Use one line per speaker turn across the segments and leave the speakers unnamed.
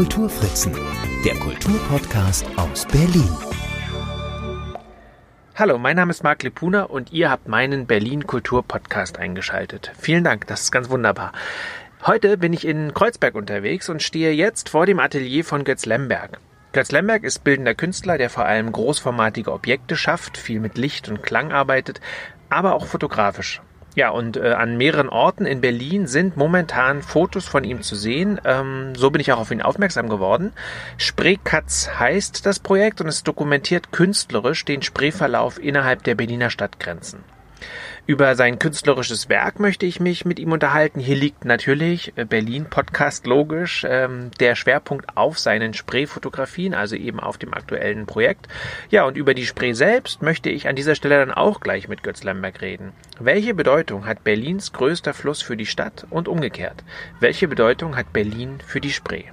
Kulturfritzen, der Kulturpodcast aus Berlin.
Hallo, mein Name ist Marc Lepuna und ihr habt meinen Berlin Kultur Podcast eingeschaltet. Vielen Dank, das ist ganz wunderbar. Heute bin ich in Kreuzberg unterwegs und stehe jetzt vor dem Atelier von Götz Lemberg. Götz Lemberg ist bildender Künstler, der vor allem großformatige Objekte schafft, viel mit Licht und Klang arbeitet, aber auch fotografisch. Ja, und äh, an mehreren Orten in Berlin sind momentan Fotos von ihm zu sehen. Ähm, so bin ich auch auf ihn aufmerksam geworden. Spreekatz heißt das Projekt und es dokumentiert künstlerisch den Spreeverlauf innerhalb der Berliner Stadtgrenzen. Über sein künstlerisches Werk möchte ich mich mit ihm unterhalten. Hier liegt natürlich äh, Berlin Podcast logisch ähm, der Schwerpunkt auf seinen Spree-Fotografien, also eben auf dem aktuellen Projekt. Ja, und über die Spree selbst möchte ich an dieser Stelle dann auch gleich mit Götz Lemberg reden. Welche Bedeutung hat Berlins größter Fluss für die Stadt und umgekehrt? Welche Bedeutung hat Berlin für die Spree?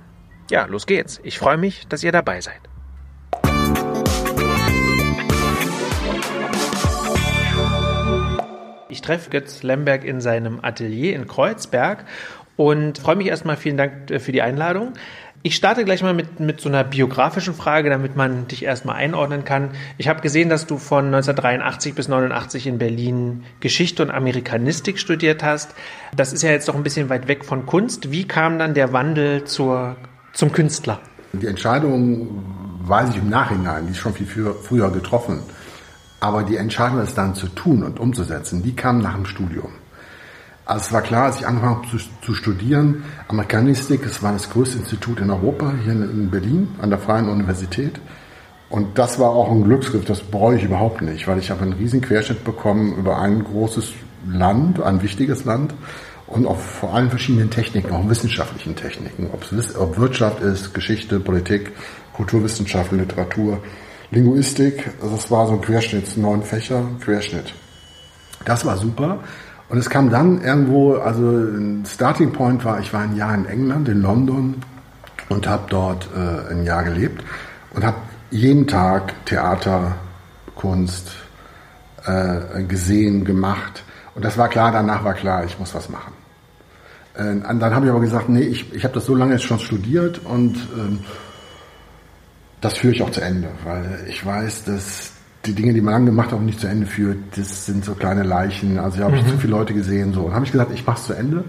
Ja, los geht's. Ich freue mich, dass ihr dabei seid. Treffe Götz Lemberg in seinem Atelier in Kreuzberg und freue mich erstmal. Vielen Dank äh, für die Einladung. Ich starte gleich mal mit, mit so einer biografischen Frage, damit man dich erstmal einordnen kann. Ich habe gesehen, dass du von 1983 bis 89 in Berlin Geschichte und Amerikanistik studiert hast. Das ist ja jetzt doch ein bisschen weit weg von Kunst. Wie kam dann der Wandel zur, zum Künstler?
Die Entscheidung weiß ich im Nachhinein, die ist schon viel früher getroffen. Aber die Entscheidung, es dann zu tun und umzusetzen, die kam nach dem Studium. Also es war klar, als ich angefangen habe zu, zu studieren, Amerikanistik, es war das größte Institut in Europa, hier in Berlin, an der Freien Universität. Und das war auch ein Glücksgriff, das bereue ich überhaupt nicht, weil ich habe einen riesen Querschnitt bekommen über ein großes Land, ein wichtiges Land und auch vor allem verschiedenen Techniken, auch wissenschaftlichen Techniken, ob Wirtschaft ist, Geschichte, Politik, Kulturwissenschaften, Literatur. Linguistik, also das war so ein Querschnitt, neun Fächer, Querschnitt. Das war super. Und es kam dann irgendwo, also ein Starting Point war, ich war ein Jahr in England, in London und habe dort äh, ein Jahr gelebt und habe jeden Tag Theater, Kunst äh, gesehen, gemacht. Und das war klar, danach war klar, ich muss was machen. Äh, dann habe ich aber gesagt, nee, ich, ich habe das so lange jetzt schon studiert und äh, das führe ich auch zu Ende, weil ich weiß, dass die Dinge, die man lange gemacht hat, auch nicht zu Ende führt, das sind so kleine Leichen. Also hier habe ich mhm. zu viele Leute gesehen. So, dann habe ich gesagt, ich mache es zu Ende.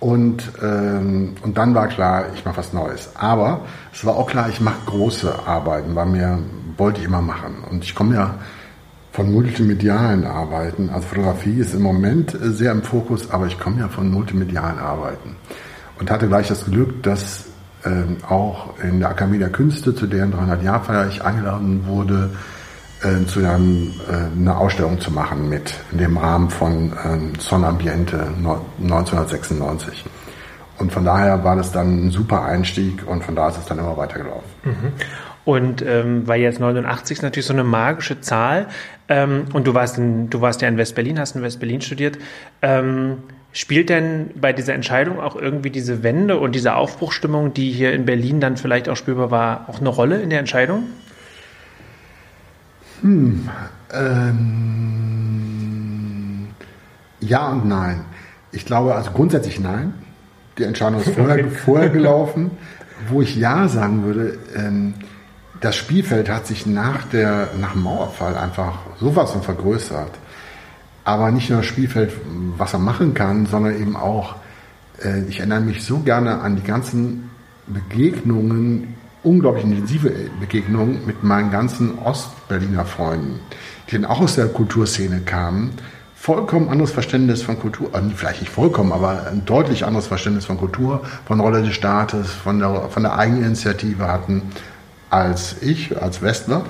Und, ähm, und dann war klar, ich mache was Neues. Aber es war auch klar, ich mache große Arbeiten, weil mir wollte ich immer machen. Und ich komme ja von multimedialen Arbeiten. Also Fotografie ist im Moment sehr im Fokus, aber ich komme ja von multimedialen Arbeiten. Und hatte gleich das Glück, dass ähm, auch in der Akademie der Künste, zu deren 300-Jahr-Feier ich eingeladen wurde, äh, zu einem, äh, eine Ausstellung zu machen mit in dem Rahmen von ähm, Son Ambiente 1996. Und von daher war das dann ein super Einstieg und von da ist es dann immer weitergelaufen.
Mhm. Und ähm, weil jetzt 89 ist natürlich so eine magische Zahl ähm, und du warst, in, du warst ja in West-Berlin, hast in West-Berlin studiert. Ähm, Spielt denn bei dieser Entscheidung auch irgendwie diese Wende und diese Aufbruchstimmung, die hier in Berlin dann vielleicht auch spürbar war, auch eine Rolle in der Entscheidung?
Hm, ähm, ja und nein. Ich glaube, also grundsätzlich nein. Die Entscheidung ist vorher, okay. vorher gelaufen. Wo ich ja sagen würde, ähm, das Spielfeld hat sich nach, der, nach dem Mauerfall einfach sowas von vergrößert aber nicht nur das Spielfeld, was er machen kann, sondern eben auch, äh, ich erinnere mich so gerne an die ganzen Begegnungen, unglaublich intensive Begegnungen mit meinen ganzen Ostberliner Freunden, die dann auch aus der Kulturszene kamen, vollkommen anderes Verständnis von Kultur, äh, vielleicht nicht vollkommen, aber ein deutlich anderes Verständnis von Kultur, von Rolle des Staates, von der, von der Eigeninitiative hatten als ich, als Westler.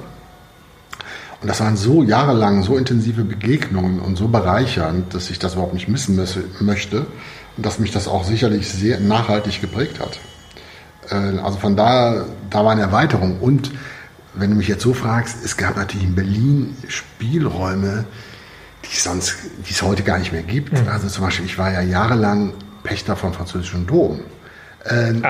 Und das waren so jahrelang so intensive Begegnungen und so bereichernd, dass ich das überhaupt nicht missen möchte und dass mich das auch sicherlich sehr nachhaltig geprägt hat. Äh, also von da, da war eine Erweiterung. Und wenn du mich jetzt so fragst, es gab natürlich in Berlin Spielräume, die es sonst, die es heute gar nicht mehr gibt. Mhm. Also zum Beispiel, ich war ja jahrelang Pächter vom französischen Dom. Ähm,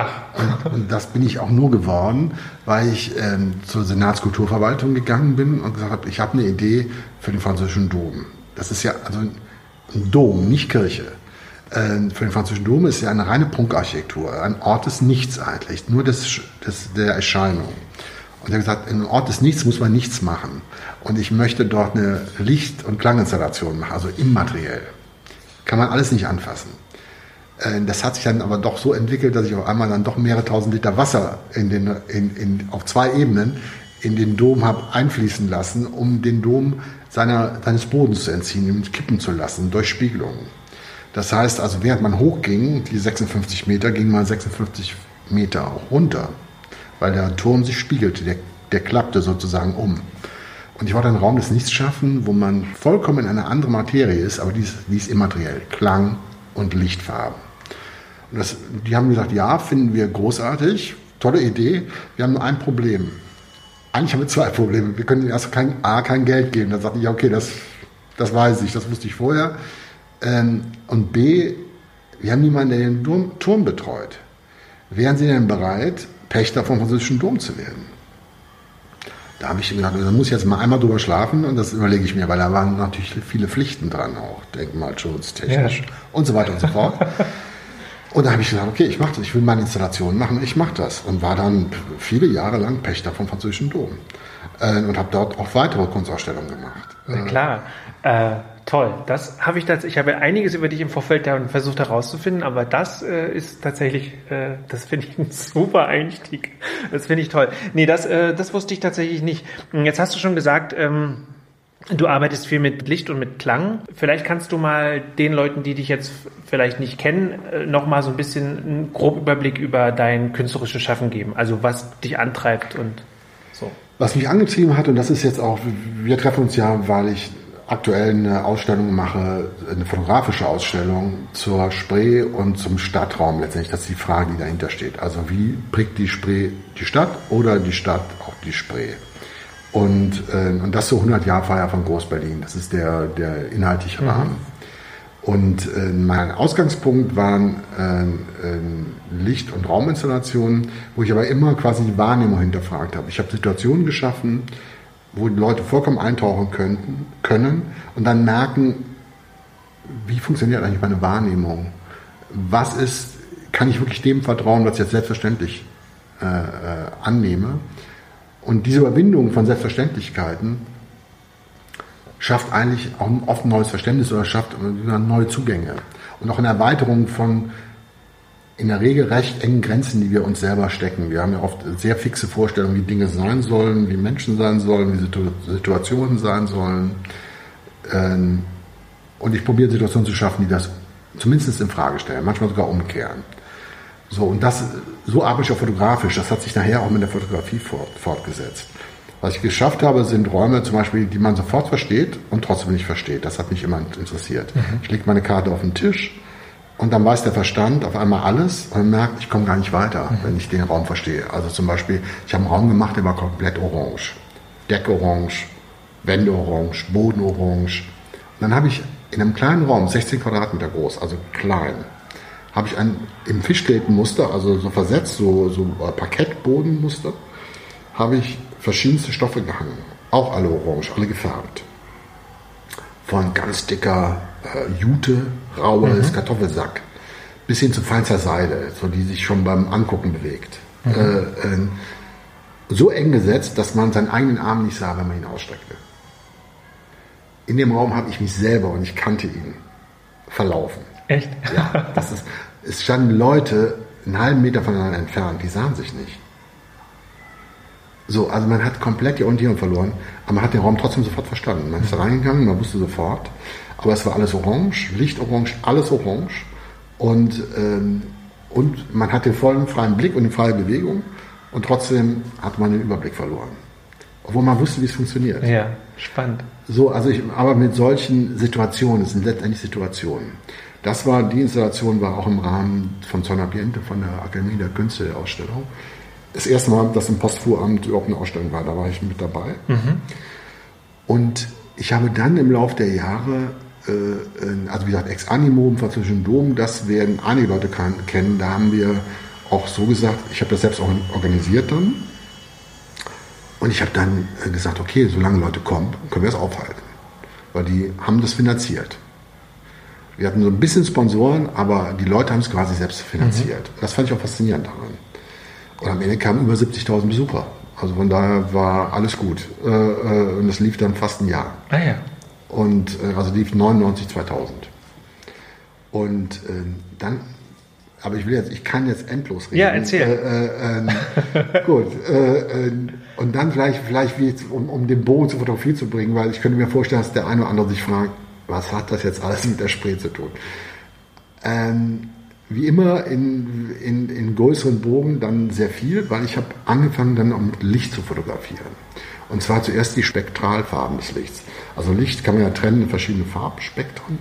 und, und, das bin ich auch nur geworden, weil ich ähm, zur Senatskulturverwaltung gegangen bin und gesagt habe, ich habe eine Idee für den französischen Dom. Das ist ja also ein Dom, nicht Kirche. äh, für den französischen Dom ist ja eine reine Prunkarchitektur, ein Ort des Nichts eigentlich, nur des, des, der Erscheinung. Und er hat gesagt, in einem Ort des Nichts muss man nichts machen. Und ich möchte dort eine Licht- und Klanginstallation machen, also immateriell. Kann man alles nicht anfassen. Äh, das hat sich dann aber doch so entwickelt, dass ich auf einmal dann doch mehrere tausend Liter Wasser in den, in, in, auf zwei Ebenen in den Dom habe einfließen lassen, um den Dom seiner, seines Bodens zu entziehen, ihn kippen zu lassen durch Spiegelungen. Das heißt also, während man hochging, die 56 Meter, ging man 56 Meter auch runter, weil der Turm sich spiegelte, der, der klappte sozusagen um. Und ich wollte einen Raum des Nichts schaffen, wo man vollkommen in einer anderen Materie ist, aber die ist, die ist immateriell. Klang und Lichtfarben. Und das, die haben gesagt, ja, finden wir großartig, tolle Idee. Wir haben nur ein Problem. Eigentlich haben wir zwei Probleme. Wir können erst kein, A, kein Geld geben. Dann sagte ich, ja, okay, das, das weiß ich, das wusste ich vorher. Ähm, und B, wir haben niemanden, der den Turm, Turm betreut. Wären Sie denn bereit, Pächter vom französischen Dom zu werden? Da habe ich gesagt, da muss ich jetzt mal einmal drüber schlafen und das überlege ich mir, weil da waren natürlich viele Pflichten dran auch, Denkmalschutz, technisch ja. und so weiter und so fort. Und da habe ich gesagt, okay, ich mache das, ich will meine Installation machen, ich mache das. Und war dann viele Jahre lang Pächter vom französischen Dom. Äh, und habe dort auch weitere Kunstausstellungen gemacht.
Na klar. Äh, toll. Das habe ich tatsächlich, ich habe einiges über dich im Vorfeld versucht herauszufinden, aber das äh, ist tatsächlich, äh, das finde ich ein super Einstieg. Das finde ich toll. Nee, das, äh, das wusste ich tatsächlich nicht. Jetzt hast du schon gesagt, ähm, Du arbeitest viel mit Licht und mit Klang. Vielleicht kannst du mal den Leuten, die dich jetzt vielleicht nicht kennen, äh, noch mal so ein bisschen einen groben Überblick über dein künstlerisches Schaffen geben. Also was dich antreibt und so.
Was mich angetrieben hat, und das ist jetzt auch, wir treffen uns ja, weil ich aktuell eine Ausstellung mache, eine fotografische Ausstellung zur Spree und zum Stadtraum letztendlich. Das ist die Frage, die dahinter steht. Also wie prägt die Spree die Stadt oder die Stadt auch die Spree? Und, äh, und das zur 100 Jahr Feier von Groß-Berlin. Das ist der, der inhaltliche mhm. Rahmen. Und äh, mein Ausgangspunkt waren äh, äh, Licht- und Rauminstallationen, wo ich aber immer quasi die Wahrnehmung hinterfragt habe. Ich habe Situationen geschaffen, wo die Leute vollkommen eintauchen könnten, können und dann merken, wie funktioniert eigentlich meine Wahrnehmung? Was ist, kann ich wirklich dem vertrauen, was ich jetzt selbstverständlich äh, äh, annehme? Und diese Überwindung von Selbstverständlichkeiten schafft eigentlich auch oft ein neues Verständnis oder schafft neue Zugänge. Und auch eine Erweiterung von in der Regel recht engen Grenzen, die wir uns selber stecken. Wir haben ja oft sehr fixe Vorstellungen, wie Dinge sein sollen, wie Menschen sein sollen, wie Situationen sein sollen. Ähm, und ich probiere Situationen zu schaffen, die das zumindest in Frage stellen, manchmal sogar umkehren. So, und das, so arbeite ich auch fotografisch. Das hat sich nachher auch mit der Fotografie fort, fortgesetzt. Was ich geschafft habe, sind Räume zum Beispiel, die man sofort versteht und trotzdem nicht versteht. Das hat mich immer interessiert. Mhm. Ich lege meine Karte auf den Tisch und dann weiß der Verstand auf einmal alles und merkt, ich komme gar nicht weiter, mhm. wenn ich den Raum verstehe. Also zum Beispiel, ich habe einen Raum gemacht, der war komplett orange. Decke orange, Wände orange, Boden orange. Und dann habe ich in einem kleinen Raum, 16 Quadratmeter groß, also klein, habe ich ein im Fischgrätenmuster, also so versetzt, so, so Parkettbodenmuster, habe ich verschiedenste Stoffe gehangen. Auch alle orange, alle gefärbt. Von ganz dicker äh, Jute, raues mhm. Kartoffelsack, bis hin zu feinster Seide, so die sich schon beim Angucken bewegt. Mhm. Äh, äh, so eng gesetzt, dass man seinen eigenen Arm nicht sah, wenn man ihn ausstreckte. In dem Raum habe ich mich selber, und ich kannte ihn, verlaufen.
Echt?
Ja, das ist, es standen Leute einen halben Meter voneinander entfernt, die sahen sich nicht. So, also man hat komplett die Orientierung verloren, aber man hat den Raum trotzdem sofort verstanden. Man ist da reingegangen, man wusste sofort, aber es war alles orange, Lichtorange, alles orange und, ähm, und man hat den vollen freien Blick und die freie Bewegung und trotzdem hat man den Überblick verloren. Obwohl man wusste, wie es funktioniert.
Ja, spannend.
So, also ich, aber mit solchen Situationen, es sind letztendlich Situationen. Das war, die Installation war auch im Rahmen von Zona Ambiente, von der Akademie der Künste Ausstellung. Das erste Mal, dass im Postfuhramt überhaupt eine Ausstellung war, da war ich mit dabei. Mhm. Und ich habe dann im Laufe der Jahre, äh, also wie gesagt, Ex Animo im französischen Dom, das werden einige Leute kennen, da haben wir auch so gesagt, ich habe das selbst auch organisiert dann. Und ich habe dann äh, gesagt, okay, solange Leute kommen, können wir es aufhalten. Weil die haben das finanziert. Wir hatten so ein bisschen Sponsoren, aber die Leute haben es quasi selbst finanziert. Mhm. Das fand ich auch faszinierend daran. Und am Ende kamen über 70.000 Besucher. Also von daher war alles gut. Äh, äh, und das lief dann fast ein Jahr.
Ah ja.
Und äh, also lief 99, 2000. Und ähm, dann, aber ich will jetzt, ich kann jetzt endlos reden.
Ja, erzähl.
Äh, ähm, gut. Äh, äh, und dann vielleicht, vielleicht um, um den Bogen zur Fotografie zu bringen, weil ich könnte mir vorstellen, dass der eine oder andere sich fragt, was hat das jetzt alles mit der Spree zu tun? Ähm, wie immer in, in, in größeren Bogen dann sehr viel, weil ich habe angefangen dann um Licht zu fotografieren. Und zwar zuerst die Spektralfarben des Lichts. Also Licht kann man ja trennen in verschiedene Farbspektren.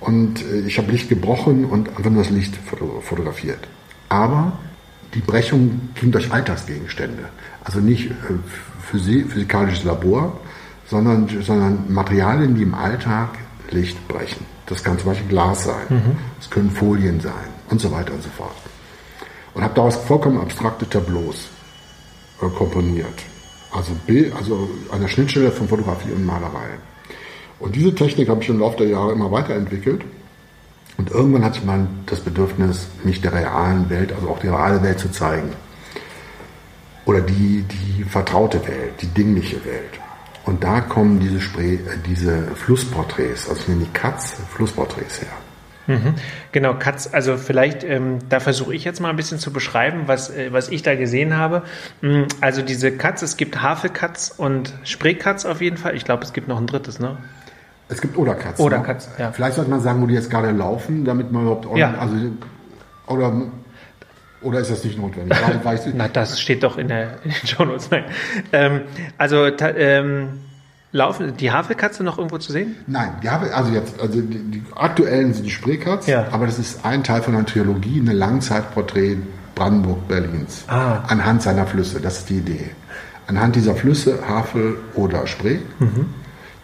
Und äh, ich habe Licht gebrochen und einfach nur das Licht fotografiert. Aber die Brechung ging durch Alltagsgegenstände. Also nicht äh, physikalisches Labor, sondern, sondern Materialien, die im Alltag Licht brechen. Das kann zum Beispiel Glas sein, mhm. das können Folien sein und so weiter und so fort. Und habe daraus vollkommen abstrakte Tableaus äh, komponiert. Also, Bild, also an der Schnittstelle von Fotografie und Malerei. Und diese Technik habe ich im Laufe der Jahre immer weiterentwickelt. Und irgendwann hatte ich mal das Bedürfnis, mich der realen Welt, also auch die reale Welt zu zeigen. Oder die, die vertraute Welt, die dingliche Welt. Und da kommen diese, Spray, äh, diese Flussporträts, also ich nenne die Katz Flussporträts her.
Mhm. Genau, Katz, also vielleicht, ähm, da versuche ich jetzt mal ein bisschen zu beschreiben, was, äh, was ich da gesehen habe. Mm, also diese Katz, es gibt Havelkatz und Spreekatz auf jeden Fall. Ich glaube, es gibt noch ein drittes, ne?
Es gibt Oderkatz.
Oderkatz,
ne? ja. Vielleicht sollte man sagen, wo die jetzt gerade laufen, damit man überhaupt,
ja.
also, oder oder ist das nicht notwendig?
Na, das steht doch in, der, in den Shownotes. Nein. Ähm, also ähm, laufen die Havelkatze noch irgendwo zu sehen?
Nein, die Havel, also jetzt, also die, die aktuellen sind die Spreekatz,
ja.
aber das ist ein Teil von einer Trilogie, eine Langzeitporträt Brandenburg Berlins
ah.
anhand seiner Flüsse. Das ist die Idee. Anhand dieser Flüsse Havel oder Spree, mhm.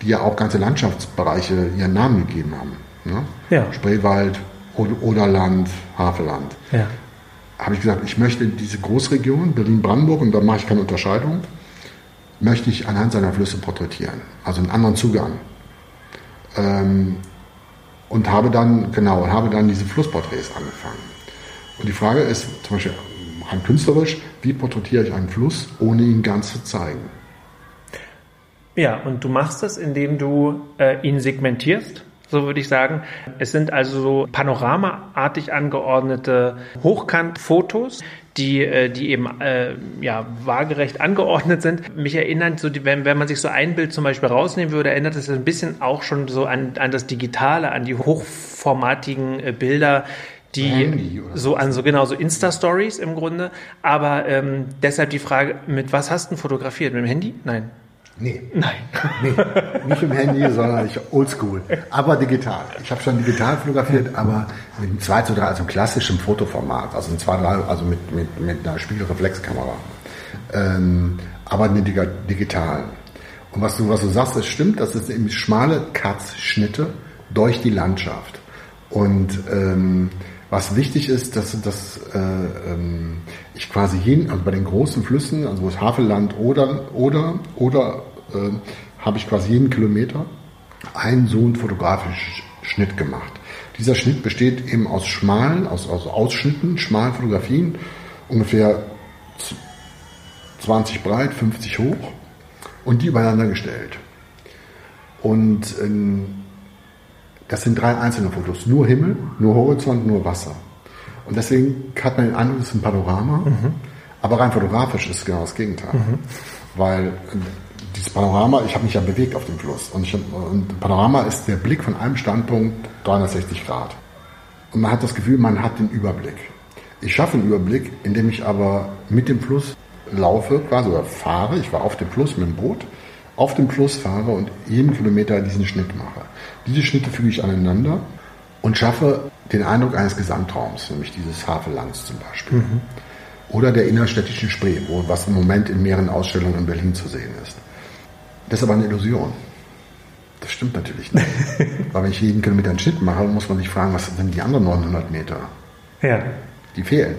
die ja auch ganze Landschaftsbereiche ihren Namen gegeben haben. Ne?
Ja.
Spreewald, Oderland, Havelland.
Ja
habe ich gesagt, ich möchte diese Großregion, Berlin-Brandenburg, und da mache ich keine Unterscheidung, möchte ich anhand seiner Flüsse porträtieren, also einen anderen Zugang. Ähm, und habe dann, genau, habe dann diese Flussporträts angefangen. Und die Frage ist zum Beispiel rein künstlerisch, wie porträtiere ich einen Fluss, ohne ihn ganz zu zeigen?
Ja, und du machst das, indem du äh, ihn segmentierst so würde ich sagen. Es sind also so panoramaartig angeordnete Hochkantfotos, die, äh, die eben äh, ja, waagerecht angeordnet sind. Mich erinnert, so die, wenn, wenn man sich so ein Bild zum Beispiel rausnehmen würde, erinnert es ein bisschen auch schon so an, an das Digitale, an die hochformatigen äh, Bilder, die so an so genau so Insta-Stories im Grunde. Aber ähm, deshalb die Frage, mit was hast du fotografiert? Mit dem Handy? Nein.
Nee.
Nein.
Nee, nicht im Handy, sondern ich oldschool. Aber digital. Ich habe schon digital fotografiert, aber mit einem 2 zu 3, also klassischem Fotoformat. Also ein 2 3, also mit, mit, mit einer Spiegelreflexkamera. Ähm, aber eine digital. Und was du, was du sagst, das stimmt, das ist eben schmale Cut-Schnitte durch die Landschaft. Und ähm, was wichtig ist, dass, dass äh, ähm, ich quasi jeden, also bei den großen Flüssen, also wo es Havelland oder, oder, oder äh, habe ich quasi jeden Kilometer einen so einen fotografischen Schnitt gemacht. Dieser Schnitt besteht eben aus schmalen, aus, aus Ausschnitten, schmalen Fotografien, ungefähr 20 breit, 50 hoch und die übereinander gestellt. Und ähm, das sind drei einzelne Fotos. Nur Himmel, nur Horizont, nur Wasser. Und deswegen hat man den Eindruck, es ist ein Panorama. Mhm. Aber rein fotografisch ist es genau das Gegenteil. Mhm. Weil dieses Panorama, ich habe mich ja bewegt auf dem Fluss. Und, ich, und Panorama ist der Blick von einem Standpunkt 360 Grad. Und man hat das Gefühl, man hat den Überblick. Ich schaffe einen Überblick, indem ich aber mit dem Fluss laufe, quasi oder fahre. Ich war auf dem Fluss mit dem Boot, auf dem Fluss fahre und jeden Kilometer diesen Schnitt mache. Diese Schnitte füge ich aneinander und schaffe den Eindruck eines Gesamtraums, nämlich dieses Havellands zum Beispiel. Mhm. Oder der innerstädtischen Spree, wo, was im Moment in mehreren Ausstellungen in Berlin zu sehen ist. Das ist aber eine Illusion. Das stimmt natürlich nicht. Weil wenn ich jeden Kilometer einen Schnitt mache, muss man sich fragen, was sind die anderen 900 Meter?
Ja.
Die fehlen.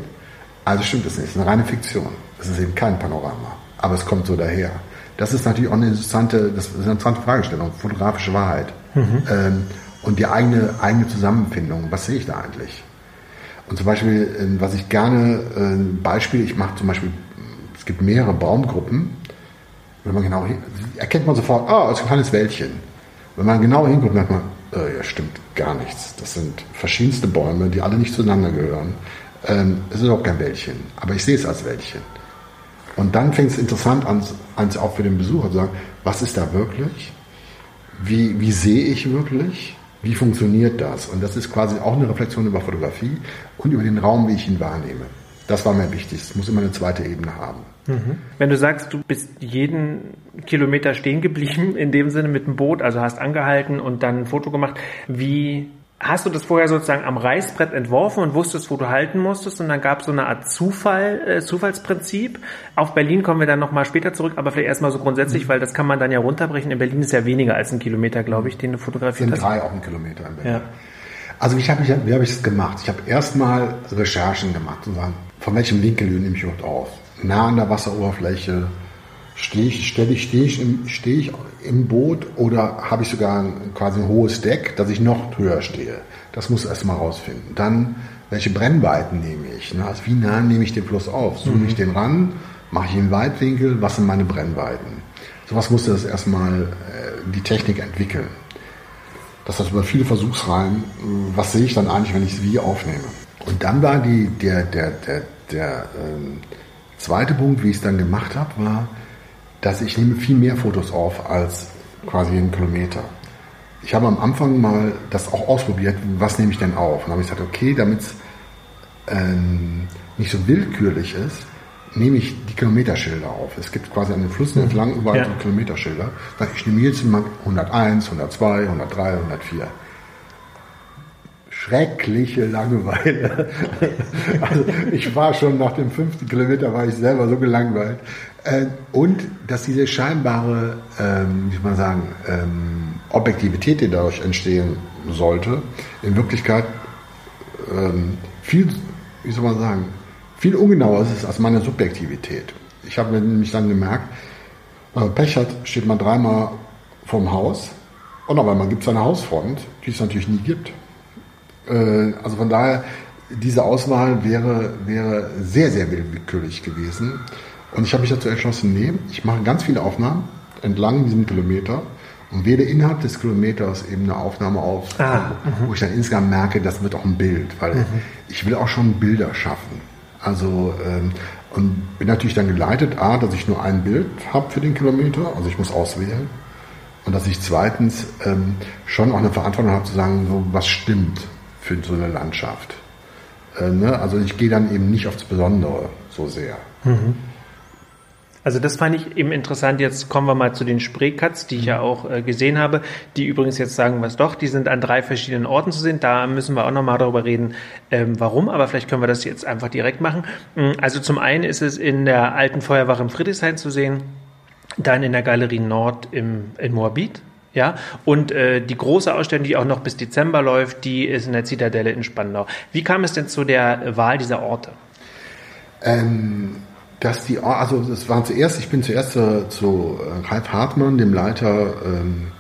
Also stimmt es nicht. Es ist eine reine Fiktion. Es ist eben kein Panorama. Aber es kommt so daher. Das ist natürlich auch eine interessante, das ist eine interessante Fragestellung, fotografische Wahrheit. Mhm. Ähm, und die eigene, eigene Zusammenfindung. Was sehe ich da eigentlich? Und zum Beispiel, äh, was ich gerne, ein äh, Beispiel, ich mache zum Beispiel, es gibt mehrere Baumgruppen. Wenn man genau erkennt man sofort, ah, es ist ein kleines Wäldchen. Wenn man genau hinguckt, merkt man, äh, ja, stimmt gar nichts. Das sind verschiedenste Bäume, die alle nicht zueinander gehören. Ähm, es ist auch kein Wäldchen, aber ich sehe es als Wäldchen. Und dann fängt es interessant an, an, auch für den Besucher zu sagen, was ist da wirklich? Wie, wie sehe ich wirklich? Wie funktioniert das? Und das ist quasi auch eine Reflexion über Fotografie und über den Raum, wie ich ihn wahrnehme. Das war mir wichtig. Es muss immer eine zweite Ebene haben.
Mhm. Wenn du sagst, du bist jeden Kilometer stehen geblieben, in dem Sinne mit dem Boot, also hast angehalten und dann ein Foto gemacht, wie hast du das vorher sozusagen am Reißbrett entworfen und wusstest, wo du halten musstest und dann gab es so eine Art Zufall, äh, Zufallsprinzip. Auf Berlin kommen wir dann nochmal später zurück, aber vielleicht erstmal so grundsätzlich, mhm. weil das kann man dann ja runterbrechen. In Berlin ist ja weniger als ein Kilometer, glaube ich, den du fotografiert
hast. Sind drei auch ein Kilometer in Berlin. Ja. Also ich hab mich, wie habe ich es gemacht? Ich habe erstmal Recherchen gemacht und sagen, von welchem Winkel nehme ich überhaupt auf? Nah an der Wasseroberfläche, Stehe ich, stelle ich, stehe ich, im, stehe ich im Boot oder habe ich sogar ein, quasi ein hohes Deck, dass ich noch höher stehe? Das muss erstmal rausfinden. Dann, welche Brennweiten nehme ich? Ne? Also wie nah nehme ich den Fluss auf? Zoome mhm. ich den ran? Mache ich einen Weitwinkel? Was sind meine Brennweiten? Sowas musste das erstmal äh, die Technik entwickeln. Das heißt über viele Versuchsreihen, was sehe ich dann eigentlich, wenn ich es wie aufnehme? Und dann war die, der, der, der, der ähm, zweite Punkt, wie ich es dann gemacht habe, war, dass ich nehme viel mehr Fotos auf als quasi einen Kilometer. Ich habe am Anfang mal das auch ausprobiert, was nehme ich denn auf? Und dann habe ich gesagt, okay, damit es ähm, nicht so willkürlich ist, nehme ich die Kilometerschilder auf. Es gibt quasi an den Flüssen entlang überall ja. so Kilometerschilder. Ich nehme jetzt mal 101, 102, 103, 104 schreckliche Langeweile. also ich war schon nach dem fünften Kilometer war ich selber so gelangweilt. Äh, und dass diese scheinbare, ähm, wie soll man sagen, ähm, Objektivität, die dadurch entstehen sollte, in Wirklichkeit ähm, viel, wie soll man sagen, viel ungenauer ist als meine Subjektivität. Ich habe nämlich dann gemerkt, wenn man Pech hat, steht man dreimal vorm Haus und aber man gibt seine Hausfront, die es natürlich nie gibt. Äh, also von daher, diese Auswahl wäre, wäre sehr, sehr willkürlich gewesen. Und ich habe mich dazu entschlossen, nee, ich mache ganz viele Aufnahmen entlang diesem Kilometer und wähle innerhalb des Kilometers eben eine Aufnahme auf, ah, wo ich dann insgesamt merke, das wird auch ein Bild, weil mhm. ich will auch schon Bilder schaffen. Also ähm, und bin natürlich dann geleitet, a, dass ich nur ein Bild habe für den Kilometer, also ich muss auswählen, und dass ich zweitens ähm, schon auch eine Verantwortung habe zu sagen, so was stimmt für so eine Landschaft. Äh, ne? Also ich gehe dann eben nicht aufs Besondere so sehr. Mhm.
Also das fand ich eben interessant. Jetzt kommen wir mal zu den Spreecuts, die ich ja auch äh, gesehen habe, die übrigens jetzt sagen was doch, die sind an drei verschiedenen Orten zu sehen. Da müssen wir auch nochmal darüber reden, ähm, warum, aber vielleicht können wir das jetzt einfach direkt machen. Mm, also zum einen ist es in der alten Feuerwache im Friedrichshain zu sehen, dann in der Galerie Nord im, in Moabit, ja, und äh, die große Ausstellung, die auch noch bis Dezember läuft, die ist in der Zitadelle in Spandau. Wie kam es denn zu der Wahl dieser Orte?
Ähm, dass die, also es war zuerst, ich bin zuerst zu, zu äh, Ralf Hartmann, dem Leiter ähm,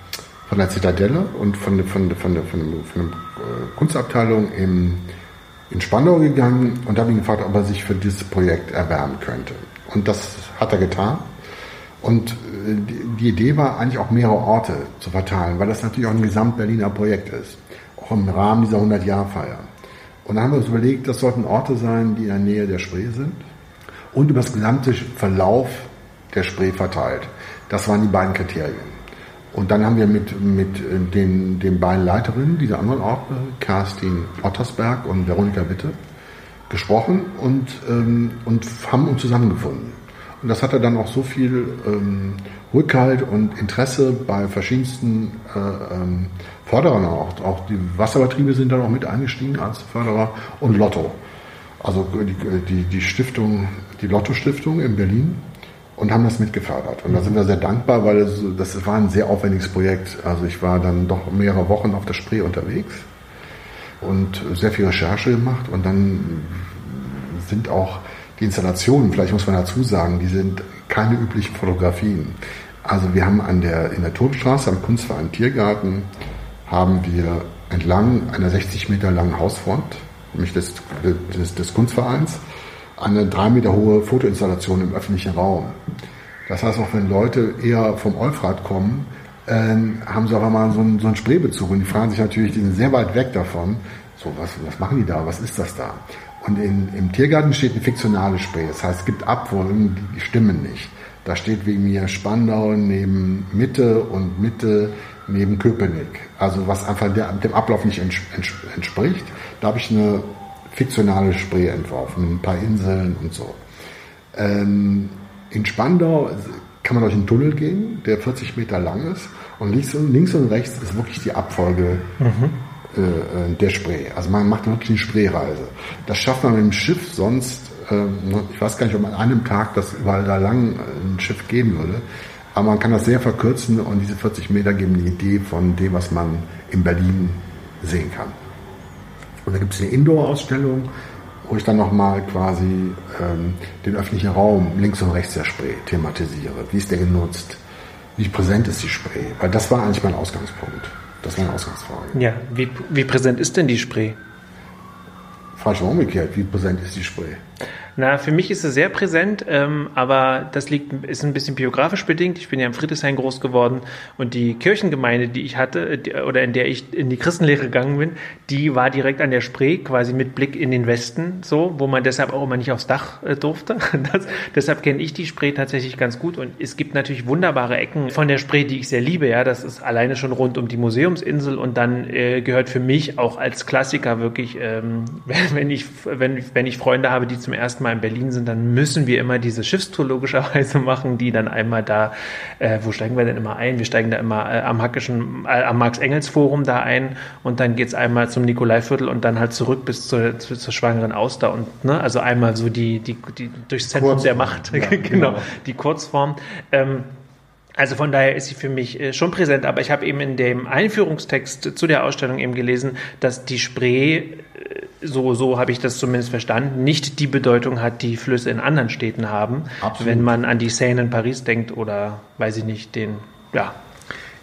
von der Zitadelle und von, von, von, von, der, von der äh, Kunstabteilung im, in Spandau gegangen und habe ihn gefragt, ob er sich für dieses Projekt erwärmen könnte. Und das hat er getan. Und die Idee war eigentlich auch mehrere Orte zu verteilen, weil das natürlich auch ein Gesamt-Berliner Projekt ist, auch im Rahmen dieser 100-Jahr-Feier. Und dann haben wir uns überlegt, das sollten Orte sein, die in der Nähe der Spree sind und über das gesamte Verlauf der Spree verteilt. Das waren die beiden Kriterien. Und dann haben wir mit, mit den, den beiden Leiterinnen dieser anderen Orte, Kerstin Ottersberg und Veronika Witte, gesprochen und, ähm, und haben uns zusammengefunden. Und das hatte dann auch so viel ähm, Rückhalt und Interesse bei verschiedensten äh, ähm, Förderern auch. Auch die Wasserbetriebe sind dann auch mit eingestiegen als Förderer und Lotto. Also die, die, die Stiftung die Lotto-Stiftung in Berlin und haben das mitgefördert. Und da sind wir sehr dankbar, weil es, das war ein sehr aufwendiges Projekt. Also ich war dann doch mehrere Wochen auf der Spree unterwegs und sehr viel Recherche gemacht und dann sind auch die Installationen, vielleicht muss man dazu sagen, die sind keine üblichen Fotografien. Also wir haben an der, in der Turmstraße am Kunstverein Tiergarten haben wir entlang einer 60 Meter langen Hausfront, nämlich des, des, des Kunstvereins, eine drei Meter hohe Fotoinstallation im öffentlichen Raum. Das heißt, auch wenn Leute eher vom Euphrat kommen, äh, haben sie auf einmal so einen, so einen Spreebezug und die fragen sich natürlich, die sind sehr weit weg davon, so, was, was machen die da, was ist das da? Und in, im Tiergarten steht ein fiktionales Spray, das heißt, es gibt Abfolgen, die stimmen nicht. Da steht wegen mir Spandau neben Mitte und Mitte neben Köpenick. Also was einfach der, dem Ablauf nicht entspricht. Da habe ich eine fiktionale Spree entworfen, ein paar Inseln und so. Ähm, in Spandau kann man durch einen Tunnel gehen, der 40 Meter lang ist. Und links und, links und rechts ist wirklich die Abfolge mhm. Äh, äh der Spree. Also man macht wirklich eine Spreereise. Das schafft man mit dem Schiff sonst, äh, ich weiß gar nicht, ob an einem Tag das überall da lang ein Schiff gehen würde. Aber man kann das sehr verkürzen und diese 40 Meter geben die Idee von dem, was man in Berlin sehen kann. Und da gibt es eine Indoor-Ausstellung, wo ich dann nochmal quasi ähm, den öffentlichen Raum links und rechts der Spree thematisiere. Wie ist der genutzt? Wie präsent ist die Spree? Weil das war eigentlich mein Ausgangspunkt. Das war eine Ausgangsfrage.
Ja, wie, wie präsent ist denn die Spree?
Mal umgekehrt, wie präsent ist die Spree?
Na, für mich ist es sehr präsent, ähm, aber das liegt, ist ein bisschen biografisch bedingt. Ich bin ja in Friedrichshain groß geworden und die Kirchengemeinde, die ich hatte, die, oder in der ich in die Christenlehre gegangen bin, die war direkt an der Spree, quasi mit Blick in den Westen, so, wo man deshalb auch immer nicht aufs Dach äh, durfte. Das, deshalb kenne ich die Spree tatsächlich ganz gut und es gibt natürlich wunderbare Ecken von der Spree, die ich sehr liebe. Ja, das ist alleine schon rund um die Museumsinsel und dann äh, gehört für mich auch als Klassiker wirklich, ähm, wenn, wenn ich wenn, wenn ich Freunde habe, die zum ersten Mal in Berlin sind, dann müssen wir immer diese Schiffstour logischerweise machen, die dann einmal da, äh, wo steigen wir denn immer ein? Wir steigen da immer äh, am Hackischen, äh, am Marx-Engels-Forum da ein und dann geht's einmal zum Nikolaiviertel und dann halt zurück bis zur, zur, zur Schwangeren Auster und ne, also einmal so die, die, die durchs Zentrum Kurzform. der Macht, ja, genau, genau, die Kurzform. Ähm, also von daher ist sie für mich äh, schon präsent, aber ich habe eben in dem Einführungstext zu der Ausstellung eben gelesen, dass die Spree, äh, so, so habe ich das zumindest verstanden, nicht die Bedeutung hat, die Flüsse in anderen Städten haben. Absolut. Wenn man an die Seine in Paris denkt oder, weiß ich nicht, den, ja.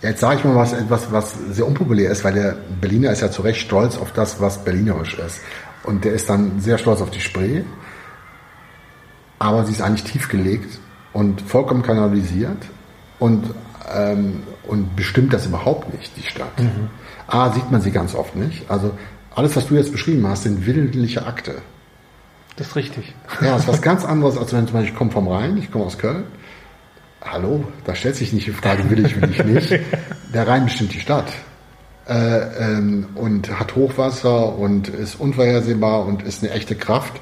Jetzt sage ich mal was, etwas, was sehr unpopulär ist, weil der Berliner ist ja zu Recht stolz auf das, was berlinerisch ist. Und der ist dann sehr stolz auf die Spree, aber sie ist eigentlich tiefgelegt und vollkommen kanalisiert und, ähm, und bestimmt das überhaupt nicht, die Stadt. Mhm. A, sieht man sie ganz oft nicht. Also alles, was du jetzt beschrieben hast, sind willentliche Akte.
Das ist richtig.
Ja, das ist was ganz anderes, als wenn zum Beispiel ich komme vom Rhein, ich komme aus Köln. Hallo, da stellt sich nicht die Frage, will ich, will ich nicht. Der Rhein bestimmt die Stadt. Äh, ähm, und hat Hochwasser und ist unvorhersehbar und ist eine echte Kraft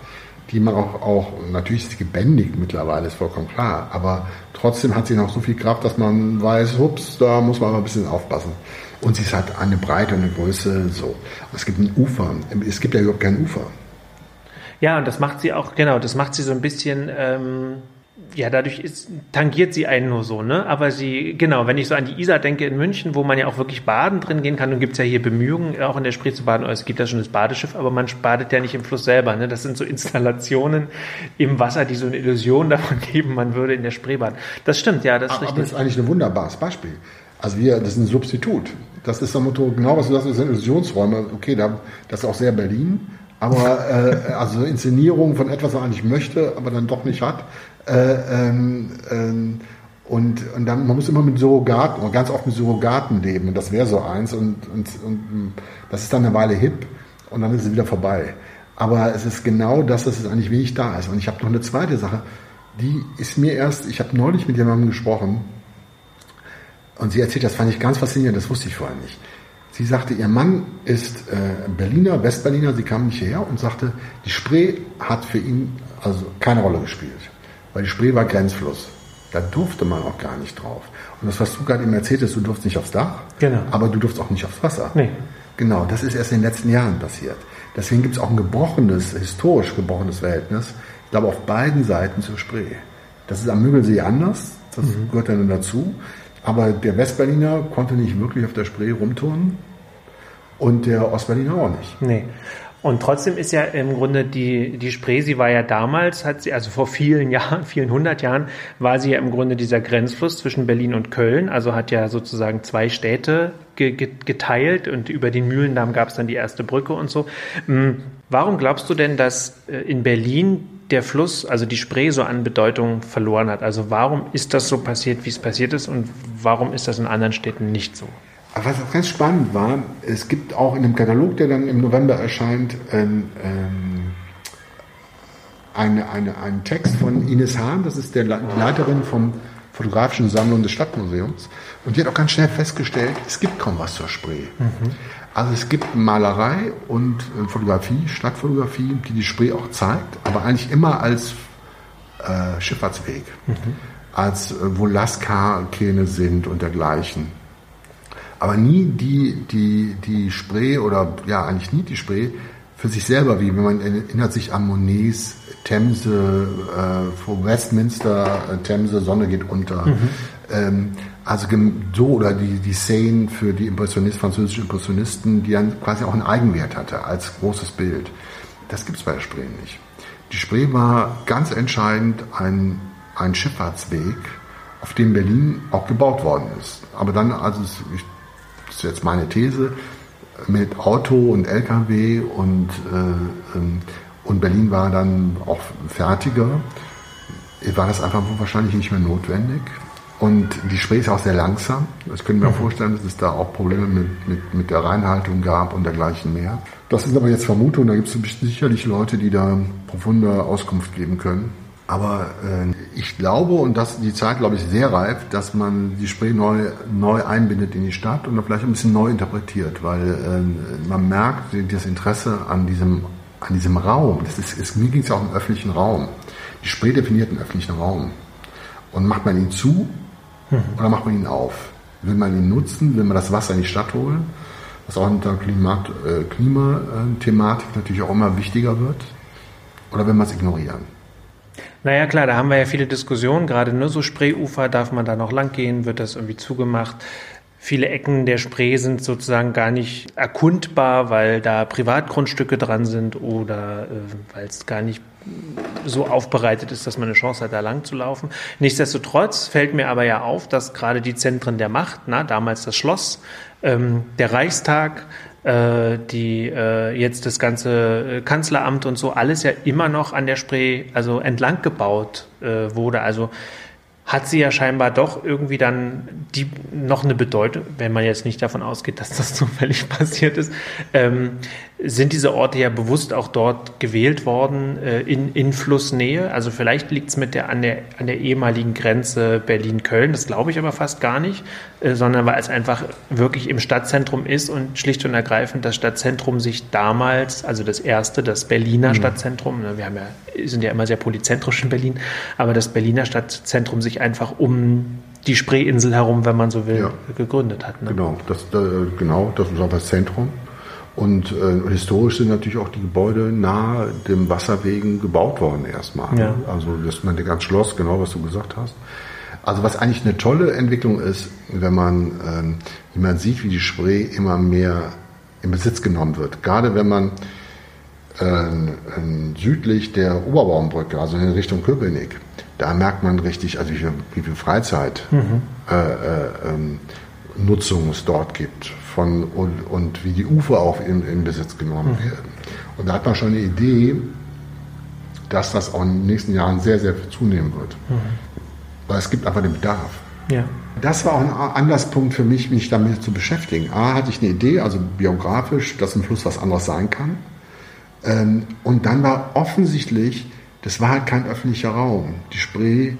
die man auch, auch natürlich ist sie gebändigt mittlerweile, ist vollkommen klar, aber trotzdem hat sie noch so viel Kraft, dass man weiß, ups, da muss man mal ein bisschen aufpassen. Und sie hat eine Breite und eine Größe, so. Es gibt ein Ufer. Es gibt ja überhaupt kein Ufer.
Ja, und das macht sie auch, genau, das macht sie so ein bisschen, ähm, ja, dadurch ist, tangiert sie einen nur so, ne? Aber sie, genau, wenn ich so an die Isar denke in München, wo man ja auch wirklich baden drin gehen kann, und gibt es ja hier Bemühungen, auch in der Spree zu baden, es gibt ja schon das Badeschiff, aber man badet ja nicht im Fluss selber, ne? Das sind so Installationen im Wasser, die so eine Illusion davon geben, man würde in der Spree baden. Das stimmt, ja, das ist
aber
richtig. Aber
das ist eigentlich ein wunderbares Beispiel. Also wir, das ist ein Substitut. Das ist das Motto, genau was du sagst, das sind Illusionsräume. Okay, das ist auch sehr Berlin. Aber äh, also Inszenierung von etwas, was man eigentlich möchte, aber dann doch nicht hat. Äh, ähm, ähm, und, und dann, man muss immer mit Surrogaten, ganz oft mit Surrogaten leben. Und das wäre so eins. Und, und, und das ist dann eine Weile hip und dann ist es wieder vorbei. Aber es ist genau das, dass es eigentlich wenig da ist. Und ich habe noch eine zweite Sache, die ist mir erst, ich habe neulich mit jemandem gesprochen und sie erzählt, das fand ich ganz faszinierend, das wusste ich vorher nicht. Sie sagte, ihr Mann ist äh, Berliner, Westberliner, sie kam nicht hierher und sagte, die Spree hat für ihn also keine Rolle gespielt weil die Spree war Grenzfluss. Da durfte man auch gar nicht drauf. Und das, was du gerade eben erzählt hast, du durfst nicht aufs Dach,
genau.
aber du durfst auch nicht aufs Wasser.
Nee.
Genau, das ist erst in den letzten Jahren passiert. Deswegen gibt es auch ein gebrochenes, historisch gebrochenes Verhältnis, ich glaube, auf beiden Seiten zur Spree. Das ist am Müggelsee anders, das mhm. gehört dann dazu. Aber der Westberliner konnte nicht wirklich auf der Spree rumturnen und der Ostberliner auch nicht.
Nee. Und trotzdem ist ja im Grunde die, die Spree, sie war ja damals, hat sie, also vor vielen Jahren, vielen hundert Jahren, war sie ja im Grunde dieser Grenzfluss zwischen Berlin und Köln, also hat ja sozusagen zwei Städte geteilt und über den Mühlendamm gab es dann die erste Brücke und so. Hm, warum glaubst du denn, dass äh, in Berlin der Fluss, also die Spree, so an Bedeutung verloren hat? Also warum ist das so passiert, wie es passiert ist und warum ist das in anderen Städten nicht so?
was auch ganz spannend war, es gibt auch in dem Katalog, der dann im November erscheint, ähm, ähm, eine, eine, einen Text von Ines Hahn, das ist der die Leiterin vom Fotografischen Sammlung des Stadtmuseums. Und die hat auch ganz schnell festgestellt, es gibt kaum was zur Spree. Mhm. Also es gibt Malerei und äh, Fotografie, Stadtfotografie, die die Spree auch zeigt, aber eigentlich immer als äh, Schifffahrtsweg, mhm. als äh, wo Lascar-Kähne sind und dergleichen aber nie die, die, die Spree oder ja, eigentlich nie die Spree für sich selber, wie wenn man erinnert sich an Monets Themse äh, vor Westminster, äh, Themse, Sonne geht unter. Mhm. Ähm, also so oder die, die Szenen für die Impressionisten, französischen Impressionisten, die dann quasi auch einen Eigenwert hatte als großes Bild. Das gibt es bei der Spree nicht. Die Spree war ganz entscheidend ein, ein Schifffahrtsweg, auf dem Berlin auch gebaut worden ist. Aber dann, also ich ist jetzt meine These, mit Auto und LKW und, äh, ähm, und Berlin war dann auch fertiger, war das einfach wahrscheinlich nicht mehr notwendig. Und die Spree ist auch sehr langsam. Das können wir mir mhm. vorstellen, dass es da auch Probleme mit, mit, mit der Reinhaltung gab und dergleichen mehr. Das sind aber jetzt Vermutungen, da gibt es sicherlich Leute, die da profunde Auskunft geben können. Aber äh, ich glaube, und das die Zeit, glaube ich, sehr reif, dass man die Spree neu, neu einbindet in die Stadt und vielleicht ein bisschen neu interpretiert, weil äh, man merkt das Interesse an diesem, an diesem Raum. Das ist, ist, mir ging es ja auch im öffentlichen Raum. Die Spree definiert einen öffentlichen Raum. Und macht man ihn zu mhm. oder macht man ihn auf? Will man ihn nutzen? Will man das Wasser in die Stadt holen? Was auch in der Klimat, äh, Klimathematik natürlich auch immer wichtiger wird. Oder will man es ignorieren?
Naja, klar, da haben wir ja viele Diskussionen, gerade nur so Spreeufer, darf man da noch lang gehen, wird das irgendwie zugemacht? Viele Ecken der Spree sind sozusagen gar nicht erkundbar, weil da Privatgrundstücke dran sind oder äh, weil es gar nicht so aufbereitet ist, dass man eine Chance hat, da lang zu laufen. Nichtsdestotrotz fällt mir aber ja auf, dass gerade die Zentren der Macht, na, damals das Schloss, ähm, der Reichstag, äh, die äh, jetzt das ganze äh, Kanzleramt und so alles ja immer noch an der Spree, also entlang gebaut äh, wurde. Also hat sie ja scheinbar doch irgendwie dann die noch eine Bedeutung, wenn man jetzt nicht davon ausgeht, dass das zufällig passiert ist, ähm, sind diese Orte ja bewusst auch dort gewählt worden äh, in, in Flussnähe. Also vielleicht liegt es mit der an der an der ehemaligen Grenze Berlin-Köln, das glaube ich aber fast gar nicht, äh, sondern weil es einfach wirklich im Stadtzentrum ist und schlicht und ergreifend das Stadtzentrum sich damals, also das erste, das Berliner mhm. Stadtzentrum, ne, wir haben ja, sind ja immer sehr polyzentrisch in Berlin, aber das Berliner Stadtzentrum sich einfach um die Spreeinsel herum, wenn man so will, ja. gegründet hat.
Ne? Genau, das, äh, genau, das ist auch das Zentrum. Und äh, historisch sind natürlich auch die Gebäude nahe dem Wasserwegen gebaut worden erstmal. Ja. Also das man ganz Schloss, genau was du gesagt hast. Also was eigentlich eine tolle Entwicklung ist, wenn man, ähm, wie man sieht, wie die Spree immer mehr in Besitz genommen wird. Gerade wenn man äh, südlich der Oberbaumbrücke, also in Richtung Köpenick, da merkt man richtig, also wie viel, wie viel Freizeit mhm. äh, äh, ähm, Nutzung es dort gibt von, und, und wie die Ufer auch in, in Besitz genommen mhm. werden. Und da hat man schon eine Idee, dass das auch in den nächsten Jahren sehr, sehr zunehmen wird. Mhm. Weil es gibt einfach den Bedarf. Ja. Das war auch ein Anlasspunkt für mich, mich damit zu beschäftigen. A, hatte ich eine Idee, also biografisch, dass ein Fluss was anderes sein kann. Ähm, und dann war offensichtlich, das war halt kein öffentlicher Raum. Die Spree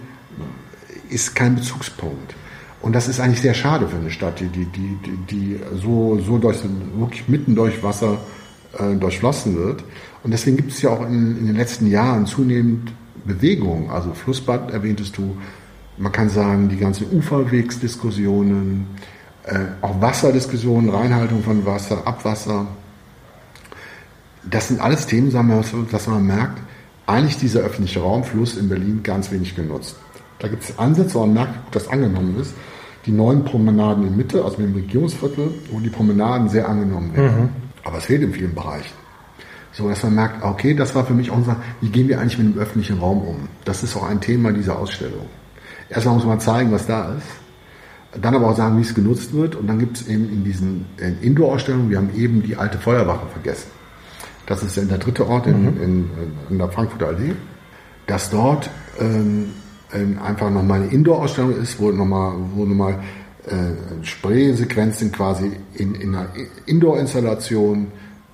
ist kein Bezugspunkt. Und das ist eigentlich sehr schade für eine Stadt, die, die, die, die so, so durch, wirklich mitten durch Wasser äh, durchflossen wird. Und deswegen gibt es ja auch in, in, den letzten Jahren zunehmend Bewegung. Also Flussbad erwähntest du. Man kann sagen, die ganzen Uferwegsdiskussionen, äh, auch Wasserdiskussionen, Reinhaltung von Wasser, Abwasser. Das sind alles Themen, dass man merkt, eigentlich dieser öffentliche Raumfluss in Berlin ganz wenig genutzt. Da gibt es Ansätze, wo man merkt, ob das angenommen ist. Die neuen Promenaden in Mitte, also im Regionsviertel, wo die Promenaden sehr angenommen werden. Mhm. Aber es fehlt in vielen Bereichen. So, dass man merkt, okay, das war für mich auch unser, wie gehen wir eigentlich mit dem öffentlichen Raum um? Das ist auch ein Thema dieser Ausstellung. Erstmal muss man zeigen, was da ist. Dann aber auch sagen, wie es genutzt wird. Und dann gibt es eben in diesen Indoor-Ausstellungen, wir haben eben die alte Feuerwache vergessen. Das ist der dritte Ort in, mhm. in, in der Frankfurter Allee, dass dort ähm, einfach nochmal eine Indoor-Ausstellung ist, wo nochmal, wo nochmal äh, Spraysequenzen quasi in, in einer Indoor-Installation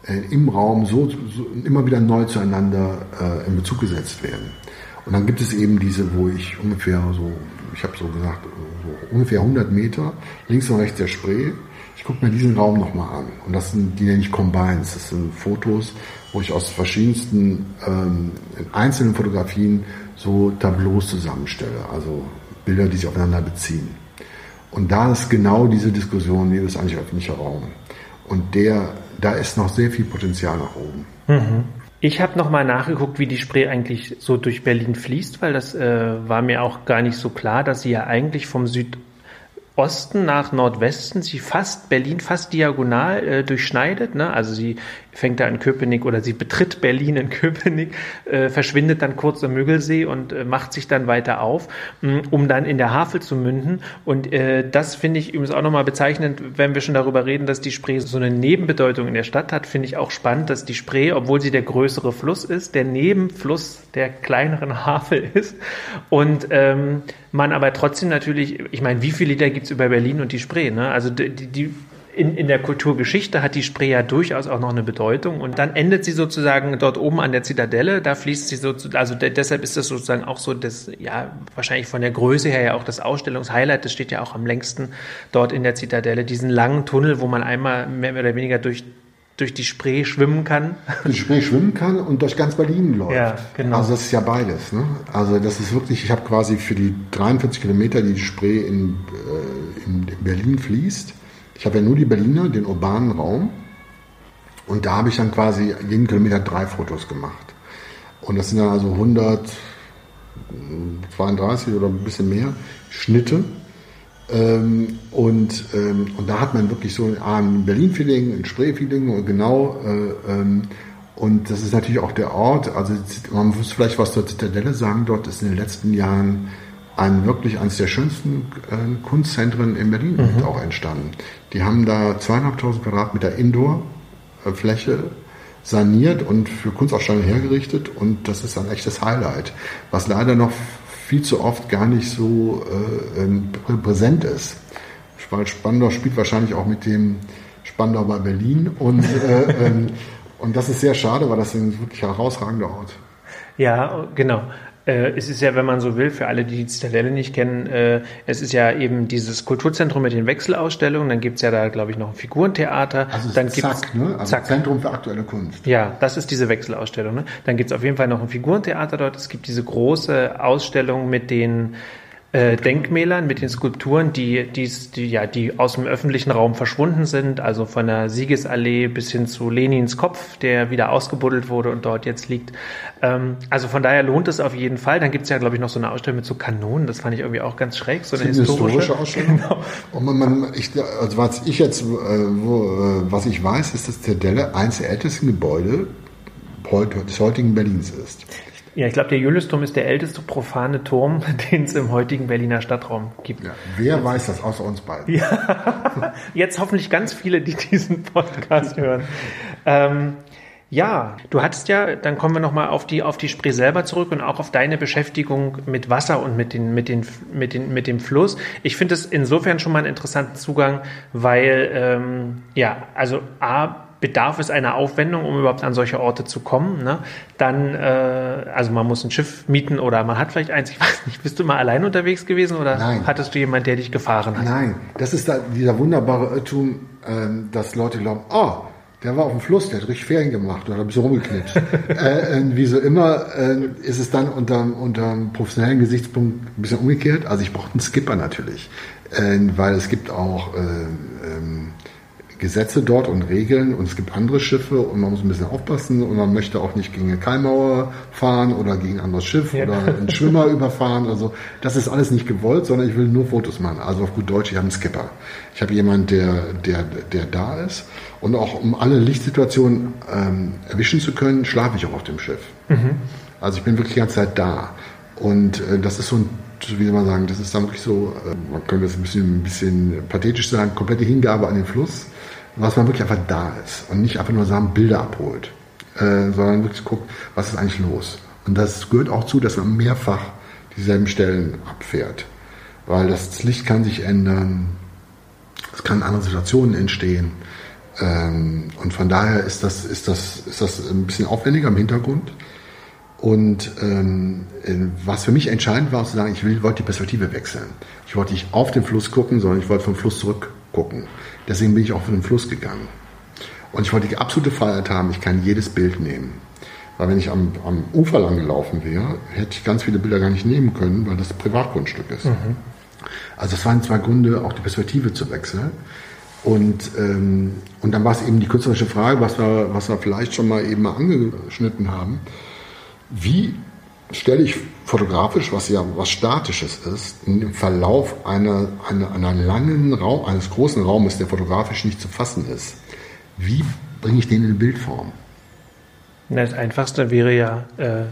äh, im Raum so, so, immer wieder neu zueinander äh, in Bezug gesetzt werden. Und dann gibt es eben diese, wo ich ungefähr so, ich habe so gesagt, so ungefähr 100 Meter links und rechts der Spray. Ich gucke mir diesen Raum nochmal an. Und das sind, die nenne ich Combines. Das sind Fotos, wo ich aus verschiedensten ähm, einzelnen Fotografien so Tableaus zusammenstelle. Also Bilder, die sich aufeinander beziehen. Und da ist genau diese Diskussion, wie ist eigentlich öffentlicher Raum. Und der, da ist noch sehr viel Potenzial nach oben.
Mhm. Ich habe nochmal nachgeguckt, wie die Spree eigentlich so durch Berlin fließt, weil das äh, war mir auch gar nicht so klar, dass sie ja eigentlich vom Süd Osten nach Nordwesten sie fast Berlin fast diagonal äh, durchschneidet. Ne? Also sie fängt da in Köpenick oder sie betritt Berlin in Köpenick, äh, verschwindet dann kurz am Müggelsee und äh, macht sich dann weiter auf, mh, um dann in der Havel zu münden. Und äh, das finde ich übrigens auch nochmal bezeichnend, wenn wir schon darüber reden, dass die Spree so eine Nebenbedeutung in der Stadt hat, finde ich auch spannend, dass die Spree, obwohl sie der größere Fluss ist, der Nebenfluss der kleineren Havel ist. Und ähm, man aber trotzdem natürlich, ich meine, wie viele Lieder gibt es über Berlin und die Spree? Ne? Also die, die in, in der Kulturgeschichte hat die Spree ja durchaus auch noch eine Bedeutung und dann endet sie sozusagen dort oben an der Zitadelle, da fließt sie so, also de, deshalb ist das sozusagen auch so das, ja, wahrscheinlich von der Größe her ja auch das Ausstellungshighlight, das steht ja auch am längsten dort in der Zitadelle, diesen langen Tunnel, wo man einmal mehr oder weniger durch durch die Spree schwimmen kann.
Durch die Spree schwimmen kann und durch ganz Berlin läuft.
Ja, genau.
Also das ist ja beides. Ne? Also das ist wirklich, ich habe quasi für die 43 Kilometer, die die Spree in, äh, in Berlin fließt, ich habe ja nur die Berliner, den urbanen Raum. Und da habe ich dann quasi jeden Kilometer drei Fotos gemacht. Und das sind dann also 132 oder ein bisschen mehr Schnitte. Ähm, und, ähm, und da hat man wirklich so ein Berlin-Feeling, ein Spree-Feeling und genau. Äh, ähm, und das ist natürlich auch der Ort. Also man muss vielleicht was zur Zitadelle sagen. Dort ist in den letzten Jahren ein wirklich eines der schönsten äh, Kunstzentren in Berlin mhm. auch entstanden. Die haben da zweieinhalbtausend Quadratmeter Indoor-Fläche saniert und für Kunstausstellungen hergerichtet und das ist ein echtes Highlight, was leider noch viel zu oft gar nicht so äh, ähm, präsent ist. Weil Spandau spielt wahrscheinlich auch mit dem Spandau bei Berlin und, äh, ähm, und das ist sehr schade, weil das ein wirklich herausragender Ort.
Ja, genau. Äh, es ist ja, wenn man so will, für alle, die die Zitadelle nicht kennen, äh, es ist ja eben dieses Kulturzentrum mit den Wechselausstellungen, dann gibt's ja da, glaube ich, noch ein Figurentheater.
Also
dann
Zack,
gibt's,
ne? Also
Zack.
Zentrum für aktuelle Kunst.
Ja, das ist diese Wechselausstellung. Ne? Dann gibt's auf jeden Fall noch ein Figurentheater dort. Es gibt diese große Ausstellung mit den äh, Denkmälern, mit den Skulpturen, die, die, die, ja, die aus dem öffentlichen Raum verschwunden sind, also von der Siegesallee bis hin zu Lenins Kopf, der wieder ausgebuddelt wurde und dort jetzt liegt. Ähm, also von daher lohnt es auf jeden Fall. Dann gibt's ja, glaube ich, noch so eine Ausstellung mit so Kanonen, das fand ich irgendwie auch ganz schräg, so eine,
eine historische, historische, Ausstellung. Genau. Und man, man, ich, also was ich jetzt, äh, wo, äh, was ich weiß, ist, dass der Delle eins der ältesten Gebäude des heutigen Berlins ist.
Ja, ich glaube, der Juliusturm ist der älteste profane Turm, den es im heutigen Berliner Stadtraum gibt. Ja,
wer Jetzt. weiß das außer uns beiden?
Ja, jetzt hoffentlich ganz viele, die diesen Podcast hören. Ähm, ja, du hattest ja, dann kommen wir nochmal auf die, auf die Spree selber zurück und auch auf deine Beschäftigung mit Wasser und mit, den, mit, den, mit, den, mit dem Fluss. Ich finde es insofern schon mal einen interessanten Zugang, weil, ähm, ja, also A, bedarf es einer Aufwendung, um überhaupt an solche Orte zu kommen. Ne? Dann, äh, also man muss ein Schiff mieten oder man hat vielleicht eins. Ich weiß nicht, bist du mal allein unterwegs gewesen oder
Nein.
hattest du jemanden, der dich gefahren hat?
Nein, das ist da dieser wunderbare Irrtum, äh, dass Leute glauben, oh, der war auf dem Fluss, der hat richtig Ferien gemacht oder ein bisschen rumgeknitscht. äh, wie so immer äh, ist es dann unter, einem professionellen Gesichtspunkt ein bisschen umgekehrt. Also ich brauchte einen Skipper natürlich, äh, weil es gibt auch äh, ähm, Gesetze dort und Regeln und es gibt andere Schiffe und man muss ein bisschen aufpassen und man möchte auch nicht gegen eine Keimauer fahren oder gegen ein anderes Schiff ja. oder einen Schwimmer überfahren. Also das ist alles nicht gewollt, sondern ich will nur Fotos machen. Also auf gut Deutsch, ich habe einen Skipper. Ich habe jemanden, der, der, der da ist und auch um alle Lichtsituationen ähm, erwischen zu können, schlafe ich auch auf dem Schiff. Mhm. Also ich bin wirklich die ganze Zeit da. Und äh, das ist so ein wie soll man sagen, das ist dann wirklich so, äh, man könnte das ein bisschen, ein bisschen pathetisch sagen, komplette Hingabe an den Fluss was man wirklich einfach da ist und nicht einfach nur sagen, Bilder abholt, äh, sondern wirklich guckt, was ist eigentlich los. Und das gehört auch zu, dass man mehrfach dieselben Stellen abfährt, weil das Licht kann sich ändern, es kann andere Situationen entstehen. Ähm, und von daher ist das, ist, das, ist das ein bisschen aufwendiger im Hintergrund. Und ähm, was für mich entscheidend war, zu sagen, ich will, wollte die Perspektive wechseln. Ich wollte nicht auf den Fluss gucken, sondern ich wollte vom Fluss zurück gucken. Deswegen bin ich auch auf den Fluss gegangen. Und ich wollte die absolute Freiheit haben, ich kann jedes Bild nehmen. Weil wenn ich am, am Ufer lang gelaufen wäre, hätte ich ganz viele Bilder gar nicht nehmen können, weil das Privatgrundstück ist. Mhm. Also das waren zwei Gründe, auch die Perspektive zu wechseln. Und, ähm, und dann war es eben die künstlerische Frage, was wir, was wir vielleicht schon mal eben mal angeschnitten haben. Wie stelle ich fotografisch, was ja was Statisches ist, im Verlauf einer, einer, einer langen Raum, eines großen Raumes, der fotografisch nicht zu fassen ist, wie bringe ich den in Bildform?
Das Einfachste wäre ja äh,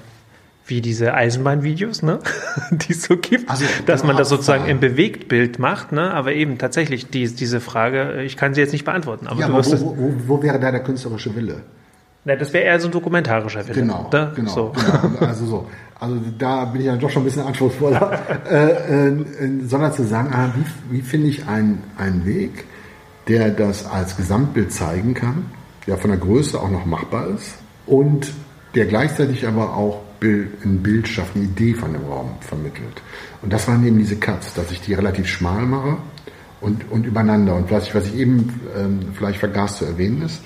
wie diese Eisenbahnvideos, ne? die es so gibt, also, dass man das sozusagen im Bewegtbild macht, ne? aber eben tatsächlich die, diese Frage, ich kann sie jetzt nicht beantworten. Aber,
ja,
aber
wo, wo, wo wäre da der künstlerische Wille?
Na, das wäre eher so ein dokumentarischer Film.
Genau, ne? genau, so. genau. Also so. Also da bin ich dann doch schon ein bisschen anspruchsvoller, äh, äh, sondern zu sagen, ah, wie, wie finde ich einen, einen Weg, der das als Gesamtbild zeigen kann, der von der Größe auch noch machbar ist und der gleichzeitig aber auch Bild, ein Bild schafft, eine Idee von dem Raum vermittelt. Und das waren eben diese Cuts, dass ich die relativ schmal mache und, und übereinander. Und was ich, was ich eben ähm, vielleicht vergaß zu erwähnen ist,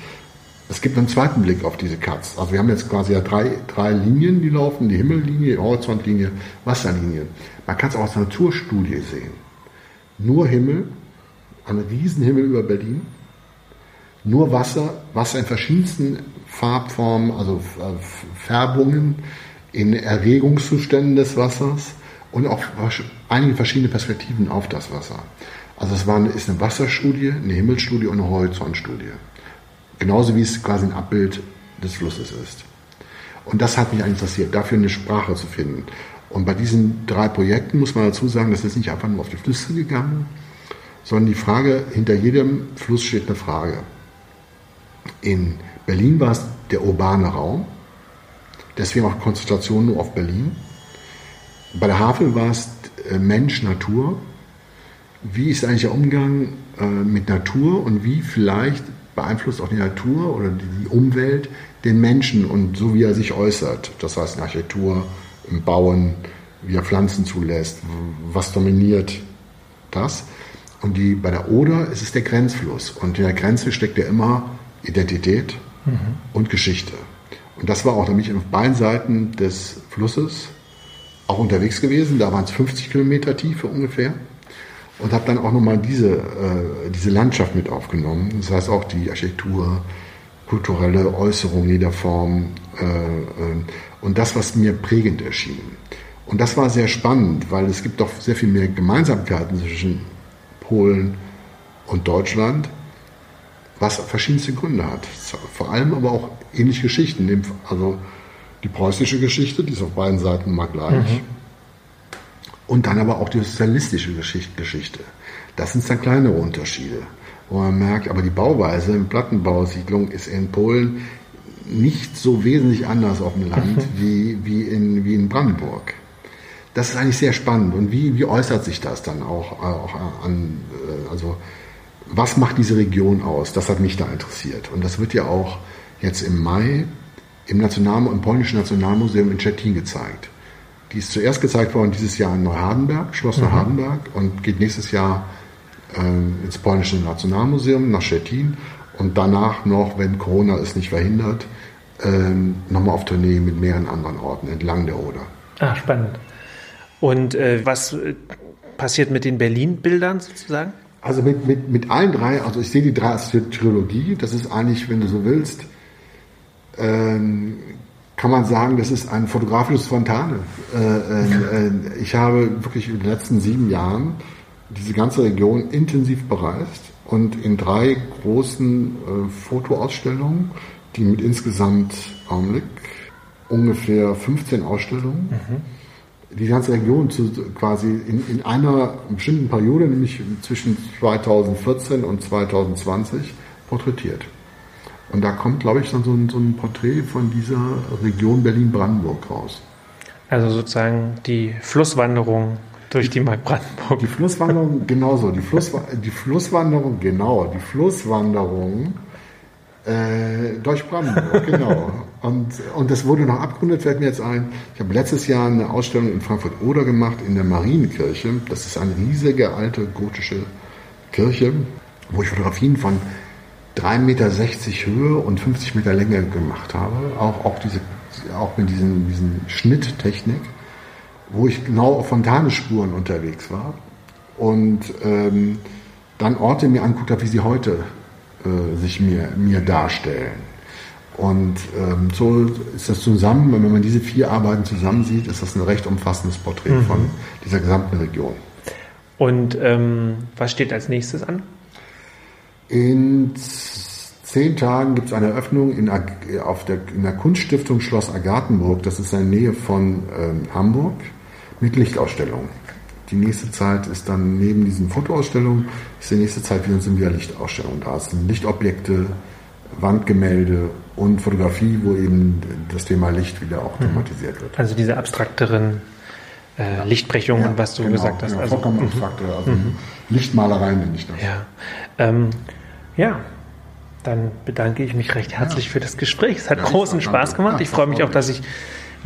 es gibt einen zweiten Blick auf diese Cuts. Also wir haben jetzt quasi ja drei, drei Linien, die laufen, die Himmellinie, die Horizontlinie, Wasserlinie. Man kann es auch aus der Naturstudie sehen. Nur Himmel, ein Riesenhimmel über Berlin, nur Wasser, Wasser in verschiedensten Farbformen, also Färbungen, in Erregungszuständen des Wassers und auch einige verschiedene Perspektiven auf das Wasser. Also es war, ist eine Wasserstudie, eine Himmelsstudie und eine Horizontstudie. Genauso wie es quasi ein Abbild des Flusses ist. Und das hat mich interessiert, dafür eine Sprache zu finden. Und bei diesen drei Projekten muss man dazu sagen, das ist nicht einfach nur auf die Flüsse gegangen, sondern die Frage, hinter jedem Fluss steht eine Frage. In Berlin war es der urbane Raum, deswegen auch Konzentration nur auf Berlin. Bei der Havel war es äh, Mensch, Natur. Wie ist eigentlich der Umgang äh, mit Natur und wie vielleicht beeinflusst auch die Natur oder die Umwelt den Menschen und so wie er sich äußert. Das heißt in Architektur, im Bauen, wie er Pflanzen zulässt, was dominiert das. Und die, bei der Oder ist es der Grenzfluss. Und in der Grenze steckt ja immer Identität mhm. und Geschichte. Und das war auch nämlich auf beiden Seiten des Flusses auch unterwegs gewesen. Da waren es 50 Kilometer Tiefe ungefähr und habe dann auch nochmal diese, äh, diese Landschaft mit aufgenommen. Das heißt auch die Architektur, kulturelle Äußerung jeder Form äh, äh, und das, was mir prägend erschien. Und das war sehr spannend, weil es gibt doch sehr viel mehr Gemeinsamkeiten zwischen Polen und Deutschland, was verschiedenste Gründe hat. Vor allem aber auch ähnliche Geschichten. Also die preußische Geschichte, die ist auf beiden Seiten mal gleich. Mhm. Und dann aber auch die sozialistische Geschichte. Das sind dann kleinere Unterschiede, wo man merkt, aber die Bauweise in Plattenbausiedlung ist in Polen nicht so wesentlich anders auf dem Land wie, wie, in, wie in Brandenburg. Das ist eigentlich sehr spannend. Und wie, wie äußert sich das dann auch, auch an, äh, also was macht diese Region aus? Das hat mich da interessiert. Und das wird ja auch jetzt im Mai im, National, im polnischen Nationalmuseum in Stettin gezeigt. Die ist zuerst gezeigt worden dieses Jahr in Neuhardenberg, Schloss mhm. Neuhardenberg, und geht nächstes Jahr äh, ins polnische Nationalmuseum nach Stettin und danach noch, wenn Corona es nicht verhindert, äh, nochmal auf Tournee mit mehreren anderen Orten entlang der Oder.
Ah, spannend. Und äh, was äh, passiert mit den Berlin-Bildern sozusagen?
Also mit, mit, mit allen drei, also ich sehe die drei als Trilogie, das ist eigentlich, wenn du so willst, ähm, kann man sagen, das ist ein fotografisches Fontane. Äh, äh, äh, ich habe wirklich in den letzten sieben Jahren diese ganze Region intensiv bereist und in drei großen äh, Fotoausstellungen, die mit insgesamt Augenblick ungefähr 15 Ausstellungen, mhm. die ganze Region zu, quasi in, in einer bestimmten Periode, nämlich zwischen 2014 und 2020, porträtiert. Und da kommt, glaube ich, dann so ein, so ein Porträt von dieser Region Berlin-Brandenburg raus.
Also sozusagen die Flusswanderung durch die Mark Brandenburg.
Die Flusswanderung, genauso. Die, Fluss, die Flusswanderung, genau. Die Flusswanderung äh, durch Brandenburg, genau. Und, und das wurde noch abgerundet, fällt mir jetzt ein. Ich habe letztes Jahr eine Ausstellung in Frankfurt-Oder gemacht, in der Marienkirche. Das ist eine riesige alte gotische Kirche, wo ich Fotografien von 3,60 Meter Höhe und 50 Meter Länge gemacht habe. Auch, auch, diese, auch mit diesen, diesen Schnitttechnik, wo ich genau auf Fontanespuren unterwegs war. Und ähm, dann Orte mir anguckt habe, wie sie heute äh, sich mir, mir darstellen. Und ähm, so ist das zusammen, wenn man diese vier Arbeiten zusammen sieht, ist das ein recht umfassendes Porträt mhm. von dieser gesamten Region.
Und ähm, was steht als nächstes an?
In zehn Tagen gibt es eine Eröffnung in, auf der, in der Kunststiftung Schloss Agathenburg, das ist in der Nähe von ähm, Hamburg, mit Lichtausstellungen. Die nächste Zeit ist dann neben diesen Fotoausstellungen, ist die nächste Zeit wieder, sind wieder Lichtausstellungen da. Es sind Lichtobjekte, Wandgemälde und Fotografie, wo eben das Thema Licht wieder auch thematisiert wird.
Also diese abstrakteren äh, Lichtbrechungen, ja, was du genau, gesagt hast.
Ja, also, vollkommen mhm. also mhm. Lichtmalerei nenne ich das.
Ja. Ähm, ja, dann bedanke ich mich recht herzlich ja. für das Gespräch. Es hat großen Spaß gemacht. Ich freue mich auch, dass ich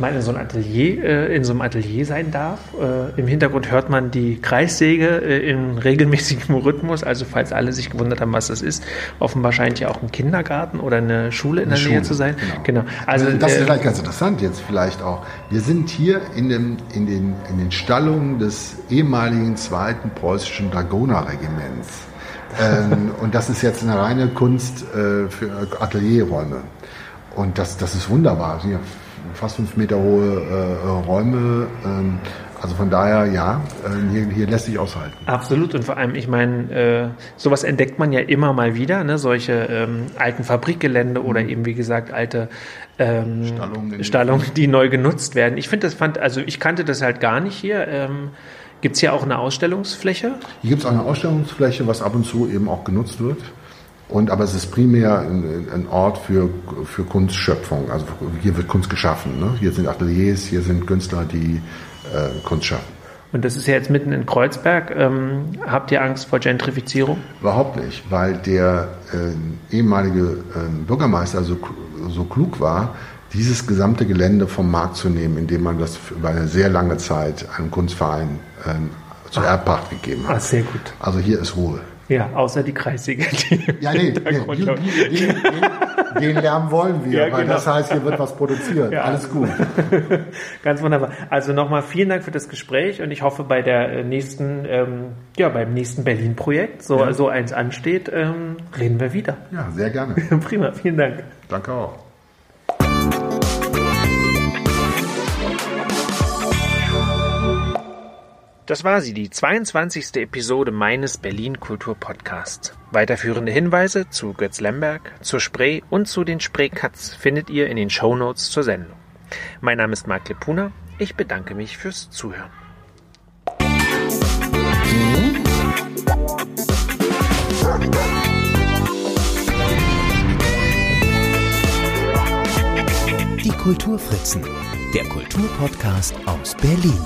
mal in so, ein Atelier, äh, in so einem Atelier sein darf. Äh, Im Hintergrund hört man die Kreissäge äh, in regelmäßigem Rhythmus. Also falls alle sich gewundert haben, was das ist, offenbar scheint ja auch ein Kindergarten oder eine Schule in eine der Schule, Nähe zu sein.
Genau. genau. Also, das ist äh, vielleicht ganz interessant jetzt vielleicht auch. Wir sind hier in, dem, in, den, in den Stallungen des ehemaligen zweiten preußischen Dragonerregiments. ähm, und das ist jetzt eine reine Kunst äh, für Atelierräume. Und das, das ist wunderbar. Hier fast fünf Meter hohe äh, Räume. Ähm, also von daher, ja, äh, hier, hier, lässt sich aushalten.
Absolut. Und vor allem, ich meine, äh, sowas entdeckt man ja immer mal wieder, ne? solche ähm, alten Fabrikgelände oder mhm. eben, wie gesagt, alte ähm, Stallungen, Stallungen, die neu genutzt werden. Ich finde das fand, also ich kannte das halt gar nicht hier. Ähm, Gibt es hier auch eine Ausstellungsfläche?
Hier gibt es auch eine Ausstellungsfläche, was ab und zu eben auch genutzt wird. Und, aber es ist primär ein, ein, Ort für, für Kunstschöpfung. Also hier wird Kunst geschaffen. Ne? Hier sind Ateliers, hier sind Künstler, die äh, Kunst schaffen.
Und das ist ja jetzt mitten in Kreuzberg. Ähm, habt ihr Angst vor Gentrifizierung?
Überhaupt nicht, weil der äh, ehemalige äh, Bürgermeister so, so klug war, dieses gesamte Gelände vom Markt zu nehmen, indem man das über eine sehr lange Zeit einem Kunstverein äh, zur Erbpacht gegeben hat.
Ah, sehr gut.
Also hier ist Ruhe.
Ja, außer die Kreissäge.
Ja, nee, nee die, die, den, den, Lärm wollen wir, ja, weil genau. das heißt, hier wird was produziert. Ja. Alles gut.
Ganz wunderbar. Also nochmal vielen Dank für das Gespräch und ich hoffe, bei der äh, nächsten, ähm, ja, beim nächsten Berlin-Projekt, so, ja. so eins ansteht, ähm, reden wir wieder.
Ja, sehr gerne.
Prima, vielen Dank.
Danke auch.
Das war sie, die 22. Episode meines Berlin Kultur Podcasts. Weiterführende Hinweise zu Götz Lemberg, zur Spree und zu den Spree-Cuts findet ihr in den Show Notes zur Sendung. Mein Name ist Marc Lepuna. Ich bedanke mich fürs Zuhören.
Die Kulturfritzen, der Kulturpodcast aus Berlin.